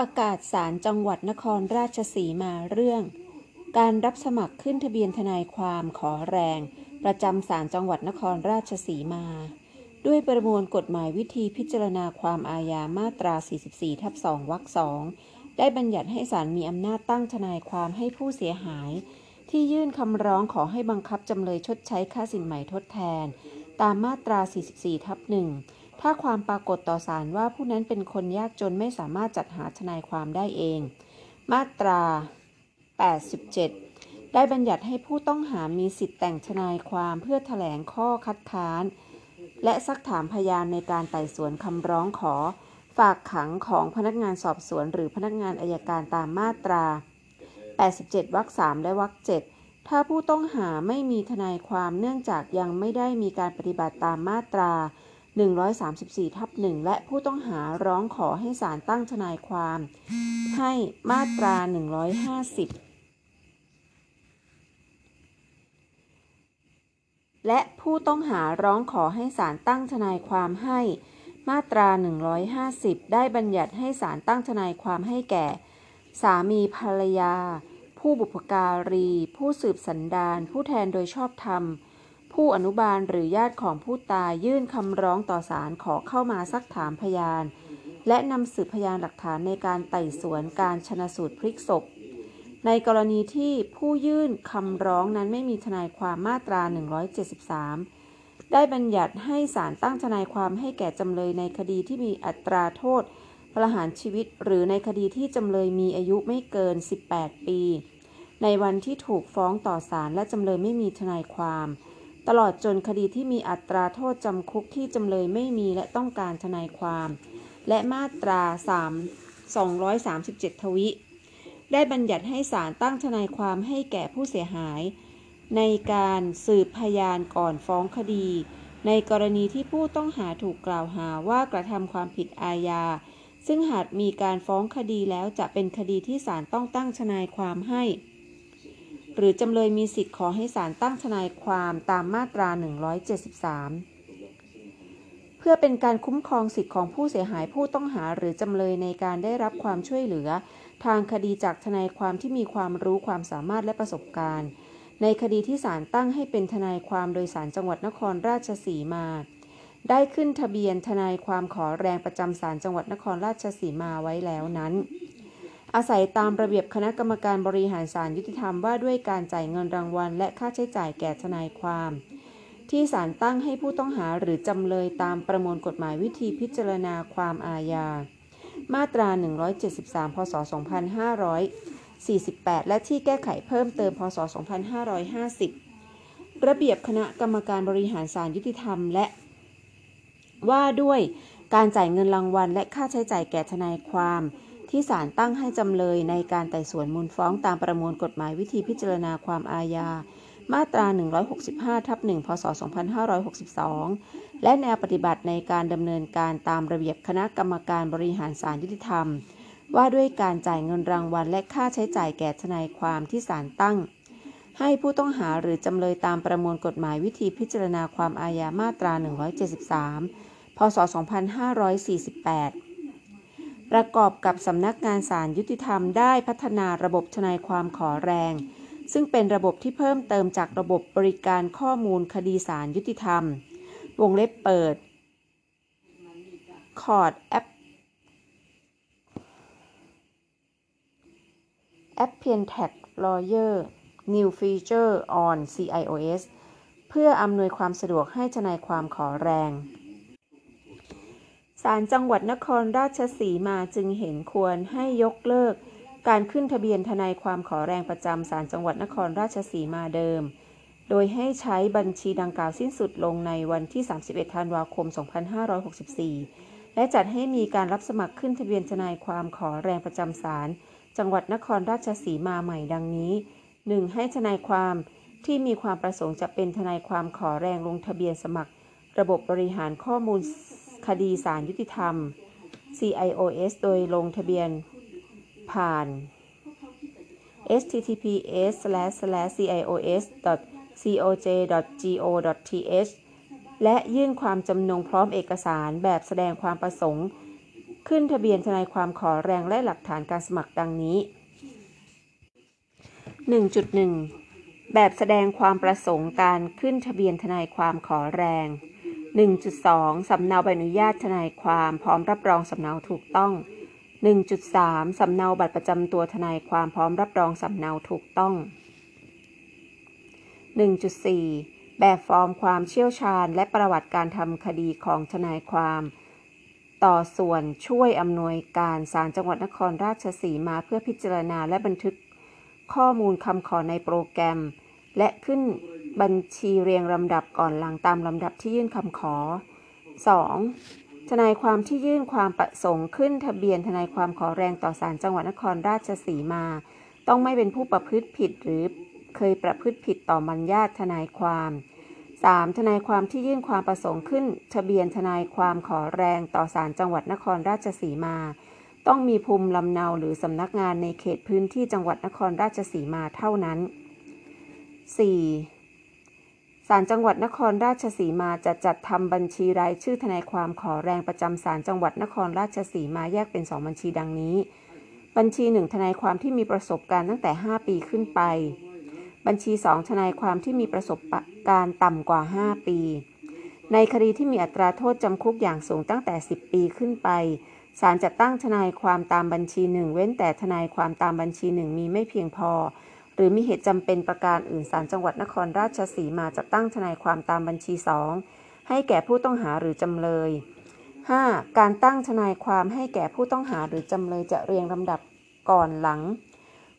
ประกาศศาลจังหวัดนครราชสีมาเรื่อง การรับสมัครขึ้นทะเบียนทนายความขอแรง ประจำศาลจังหวัดนครราชสีมา ด้วยประมวลกฎหมายวิธีพิจารณาความอาญามาตรา 44 ทับ 2 วรรคสองได้บัญญัติให้ศาลมีอำนาจตั้งทนายความให้ผู้เสียหาย ที่ยื่นคำร้องขอให้บังคับจำเลยชดใช้ค่าสินใหม่ทดแทน ตามมาตรา 44 ทับ 1 ถ้าความปรากฏต่อศาลว่าผู้นั้นเป็นคนยากจนไม่สามารถจัดหาทนายความได้เอง มาตรา 87 ได้บัญญัติให้ผู้ต้องหามีสิทธิ์แต่งทนายความเพื่อถแถลงข้อคัดค้าน และซักถามพยานในการไต่สวนคำร้องขอ ฝากขังของพนักงานสอบสวน หรือพนักงานอายการตามมาตรา 87 วรรค 3 และวรรค 7ถ้าผู้ต้องหาไม่มีทนายความเนื่องจากยังไม่ได้มีการปฏิบัติตามมาตรา 134ทับหนึ่งและผู้ต้องหาร้องขอให้ศาลตั้งทนายความ ให้มาตรา 150 และผู้ต้องหาร้องขอให้ศาลตั้งทนายความให้มาตรา 150 ได้บัญญัติให้ศาลตั้งทนายความให้แก่ สามีภรรยา ผู้บุพการี ผู้สืบสันดานผู้แทนโดยชอบธรรม ผู้อนุบาลหรือญาติของผู้ตายยื่นคำร้องต่อศาลขอเข้ามาซักถามพยาน และนำสืบพยานหลักฐานในการไต่สวนการชนะสูตรพลิกศพ ในกรณีที่ผู้ยื่นคำร้องนั้นไม่มีทนายความมาตรา 173 ได้บัญญัติให้ศาลตั้งทนายความให้แก่จำเลยในคดีที่มีอัตราโทษประหารชีวิตหรือในคดีที่จำเลยมีอายุไม่เกิน 18 ปี ในวันที่ถูกฟ้องต่อศาลและจำเลยไม่มีทนายความ ตลอดจนคดีที่มีอัตราโทษจำคุกที่จำเลยไม่มีและต้องการทนายความ และมาตรา 3 237 ทวิ ได้บัญญัติให้ศาลตั้งทนายความให้แก่ผู้เสียหาย ในการสืบพยานก่อนฟ้องคดี ในกรณีที่ผู้ต้องหาถูกกล่าวหาว่ากระทำความผิดอาญา ซึ่งหากมีการฟ้องคดีแล้วจะเป็นคดีที่ศาลต้องตั้งทนายความให้ หรือจำเลยมีสิทธิ์ขอให้ศาลตั้งทนายความตามมาตรา 173 เพื่อเป็นการคุ้มครองสิทธิของผู้เสียหายผู้ต้องหาหรือจำเลยในการได้รับความช่วยเหลือ ทางคดีจากทนายความที่มีความรู้ความสามารถและประสบการณ์ ในคดีที่ศาลตั้งให้เป็นทนายความโดยศาลจังหวัดนครราชสีมา ได้ขึ้นทะเบียนทนายความขอแรงประจำศาลจังหวัดนครราชสีมาไว้แล้วนั้น อาศัยตามระเบียบคณะกรรมการบริหารศาลยุติธรรมว่าด้วยการจ่ายเงินรางวัล และค่าใช้จ่ายแก่ทนายความ ที่ศาลตั้งให้ผู้ต้องหาหรือจำเลยตามประมวลกฎหมายวิธีพิจารณาความอาญา มาตรา 173 พศ 2548 และที่แก้ไขเพิ่มเติม พศ 2550 ระเบียบคณะกรรมการบริหารศาลยุติธรรมและ ว่าด้วยการจ่ายเงินรางวัล และค่าใช้จ่ายแก่ทนายความ ที่ศาลตั้งให้จำเลยในการไต่สวนมูลฟ้องตามประมวลกฎหมายวิธีพิจารณาความอาญา มาตรา 165 ทับ1พศ 2562 และแนวปฏิบัติในการดำเนินการตามระเบียบคณะกรรมการบริหารศาลยุติธรรม ว่าด้วยการจ่ายเงินรางวัลและค่าใช้จ่ายแก่ทนายความที่ศาลตั้ง ให้ผู้ต้องหาหรือจำเลยตามประมวลกฎหมายวิธีพิจารณาความอาญามาตรา 173 พศ 2548 ประกอบกับสำนักงานศาลยุติธรรมได้พัฒนาระบบทนายความขอแรง ซึ่งเป็นระบบที่เพิ่มเติมจากระบบบริการข้อมูลคดีศาลยุติธรรม วงเล็บเปิดคอร์ดแอปแอปเพียนแท็กลอเยอร์ New Feature on CIOS เพื่ออำนวยความสะดวกให้ทนายความขอแรง ศาลจังหวัดนครราชสีมาจึงเห็นควรให้ยกเลิก การขึ้นทะเบียนทนายความขอแรงประจำศาลจังหวัดนครราชสีมาเดิม โดยให้ใช้บัญชีดังกล่าวสิ้นสุดลงในวันที่ 31 ธันวาคม 2564 และจัดให้มีการรับสมัครขึ้นทะเบียนทนายความขอแรงประจำศาลจังหวัดนครราชสีมาใหม่ดังนี้ 1. ให้ทนายความที่มีความประสงค์จะเป็นทนายความขอแรงลงทะเบียนสมัคร ระบบบริหารข้อมูล คดีสารยุติธรรม CIOS โดยลงทะเบียนผ่าน https://cios.coj.go.th และยื่นความจำนงพร้อมเอกสารแบบแสดงความประสงค์ ขึ้นทะเบียนทนายความขอแรงและหลักฐานการสมัครดังนี้ 1.1 แบบแสดงความประสงค์การขึ้นทะเบียนทนายความขอแรง 1.2 สำเนาใบอนุญาตทนายความพร้อมรับรองสำเนาถูกต้อง 1.3 สำเนาบัตรประจำตัวทนายความพร้อมรับรองสำเนาถูกต้อง 1.4 แบบฟอร์มความเชี่ยวชาญ และประวัติการทำคดีของทนายความ ต่อส่วนช่วยอำนวยการศาลจังหวัดนครราชสีมาเพื่อพิจารณาและบันทึกข้อมูลคำขอในโปรแกรม และขึ้น บัญชีเรียงลำดับก่อนหลังตามลำดับที่ยื่นคำขอ 2. ทนายความที่ยื่นความประสงค์ขึ้นทะเบียนทนายความขอแรงต่อศาลจังหวัดนครราชสีมา ต้องไม่เป็นผู้ประพฤติผิดหรือเคยประพฤติผิดต่อมัญญาตทนายความ 3. ทนายความที่ยื่นความประสงค์ขึ้น ทะเบียนทนายความขอแรงต่อศาลจังหวัดนครราชสีมา ต้องมีภูมิลำเนาหรือสำนักงานในเขตพื้นที่จังหวัดนครราชสีมาเท่านั้น 4. ศาลจังหวัดนครราชสีมาจะจัดทำบัญชีรายชื่อทนายความขอแรงประจำศาลจังหวัดนครราชสีมาแยกเป็นสองบัญชีดังนี้ บัญชีหนึ่งทนายความที่มีประสบการณ์ตั้งแต่ 5 ปีขึ้นไป บัญชี2ทนายความที่มีประสบการณ์ต่ำกว่า 5 ปี ในคดีที่มีอัตราโทษจำคุกอย่างสูงตั้งแต่ 10 ปีขึ้นไปศาลจะตั้งทนายความตามบัญชีหนึ่งเว้นแต่ทนายความตามบัญชีหนึ่งมีไม่เพียงพอ รือมีเหตุจำเป็นประการอื่นศาลจังหวัดนครราชสีมาจะตั้งทนายความตามบัญชี 2 ให้แก่ผู้ต้องหาหรือจำเลย 5. การตั้งทนายความให้แก่ผู้ต้องหาหรือจำเลยจะเรียงลำดับก่อนหลัง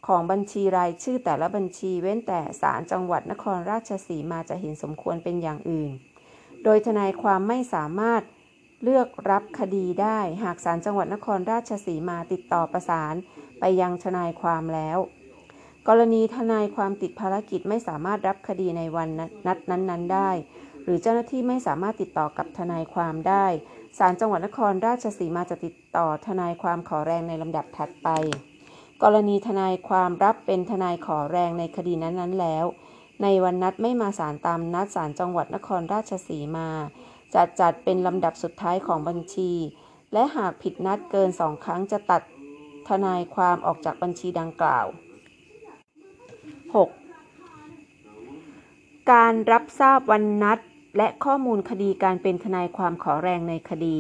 ของบัญชีรายชื่อแต่ละบัญชีเว้นแต่ศาลจังหวัดนครราชสีมาจะเห็นสมควรเป็นอย่างอื่น โดยทนายความไม่สามารถเลือกรับคดีได้ หากศาลจังหวัดนครราชสีมาติดต่อประสาน ไปยังทนายความแล้ว กรณีทนายความติดภารกิจไม่สามารถรับคดีในวันนัดนั้นๆ ได้ หรือเจ้าหน้าที่ไม่สามารถติดต่อกับทนายความได้ศาลจังหวัดนครราชสีมาจะติดต่อทนายความขอแรงในลำดับถัดไป กรณีทนายความรับเป็นทนายขอแรงในคดีนั้นๆแล้ว ในวันนัดไม่มาศาลตามนัดศาลจังหวัดนครราชสีมาจะจัดเป็นลำดับสุดท้ายของบัญชี และหากผิดนัดเกินสองครั้งจะตัดทนายความออกจากบัญชีดังกล่าว 6. การรับทราบวันนัด และข้อมูลคดีการเป็นทนายความขอแรงในคดี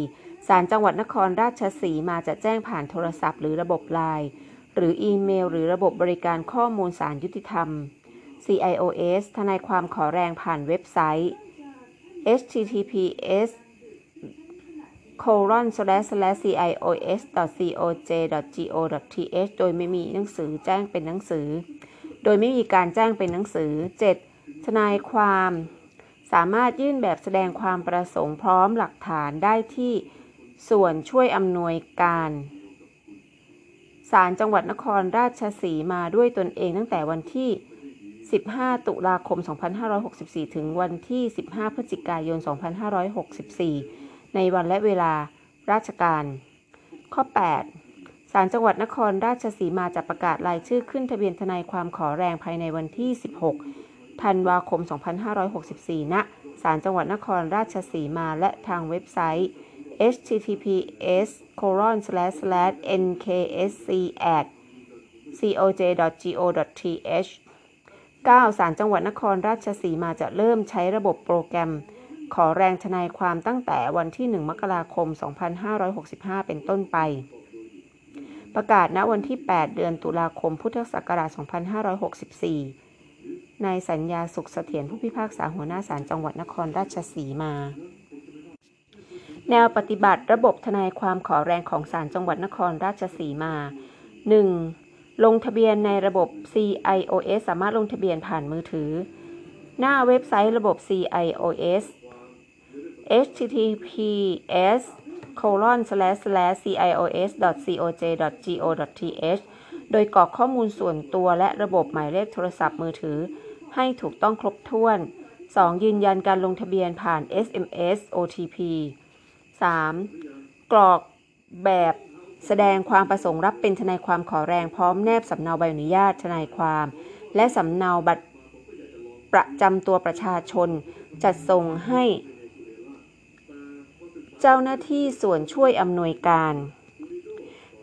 ศาลจังหวัดนครราชสีมาจะแจ้งผ่านโทรศัพท์หรือระบบไลน์หรืออีเมล หรือระบบบริการข้อมูลสารยุติธรรม CIOS ทนายความขอแรงผ่านเว็บไซต์ https colon slash slash cios coj go th โดยไม่มีหนังสือแจ้งเป็นหนังสือ โดยไม่มีการแจ้งเป็นหนังสือ 7. ทนายความ สามารถยื่นแบบแสดงความประสงค์พร้อมหลักฐานได้ที่ส่วนช่วยอำนวยการศาลจังหวัดนครราชสีมาด้วยตนเองตั้งแต่วันที่ 15 ตุลาคม 2564 ถึงวันที่ 15 พฤศจิกายน 2564 ในวันและเวลาราชการ ข้อ 8 ศาลจังหวัดนครราชสีมาจะประกาศรายชื่อขึ้นทะเบียนทนายความขอแรงภายในวันที่ 16 ธันวาคม 2564 ณ ศาลจังหวัดนครราชสีมาและทางเว็บไซต์ https colon slash slash nksc at coj.go.th 9. ศาลจังหวัดนครราชสีมาจะเริ่มใช้ระบบโปรแกรม ขอแรงทนายความตั้งแต่วันที่ 1 มกราคม 2565 เป็นต้นไป ประกาศณวันที่ 8 เดือนตุลาคม พุทธศักราช 2564ในสัญญาสุขเสถียรผู้พิพากษาหัวหน้าศาลจังหวัดนครราชสีมา แนวปฏิบัติระบบทนายความขอแรงของศาลจังหวัดนครราชสีมา 1. ลงทะเบียนในระบบ CIOS สามารถลงทะเบียนผ่านมือถือ หน้าเว็บไซต์ระบบ CIOS https colon slash slash cios coj go th โดยกรอกข้อมูลส่วนตัวและระบบหมายเลขโทรศัพท์มือถือ ให้ถูกต้องครบถ้วน 2. ยืนยันการลงทะเบียนผ่าน SMS OTP 3. กรอกแบบแสดงความประสงค์รับเป็นทนายความขอแรงพร้อมแนบสำเนาใบอนุญาตทนายความ และสำเนาบัตรประจำตัวประชาชน จัดส่งให้ เจ้าหน้าที่ส่วนช่วยอำนวยการ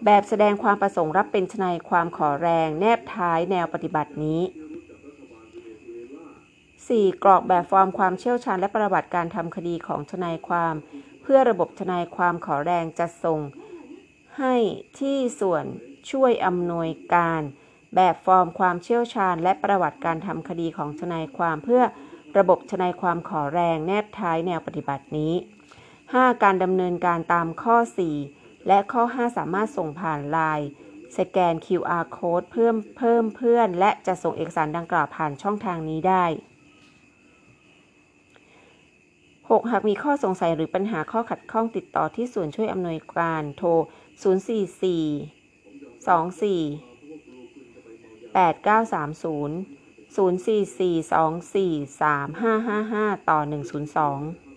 แบบแสดงความประสงค์รับเป็นทนายความขอแรงแนบท้ายแนวปฏิบัตินี้ 4. กรอกแบบฟอร์มความเชี่ยวชาญและประวัติการทำคดีของทนายความ เพื่อระบบทนายความขอแรงจะส่ง ให้ที่ส่วนช่วยอำนวยการ แบบฟอร์มความเชี่ยวชาญ และประวัติการทำคดีของทนายความเพื่อระบบทนายความขอแรงแนบท้ายแนวปฏิบัตินี้ 5. การดำเนินการตามข้อ 4 และข้อ 5 สามารถส่งผ่านไลน์สแกน QR code เพิ่มเพิ่มเพื่อน และจะส่งเอกสารดังกล่าวผ่านช่องทางนี้ได้ 6. หากมีข้อสงสัยหรือปัญหาข้อขัดข้องติดต่อที่ศูนย์ช่วยอำนวยการโทร 044 24 8930 044 24 3555 ต่อ 102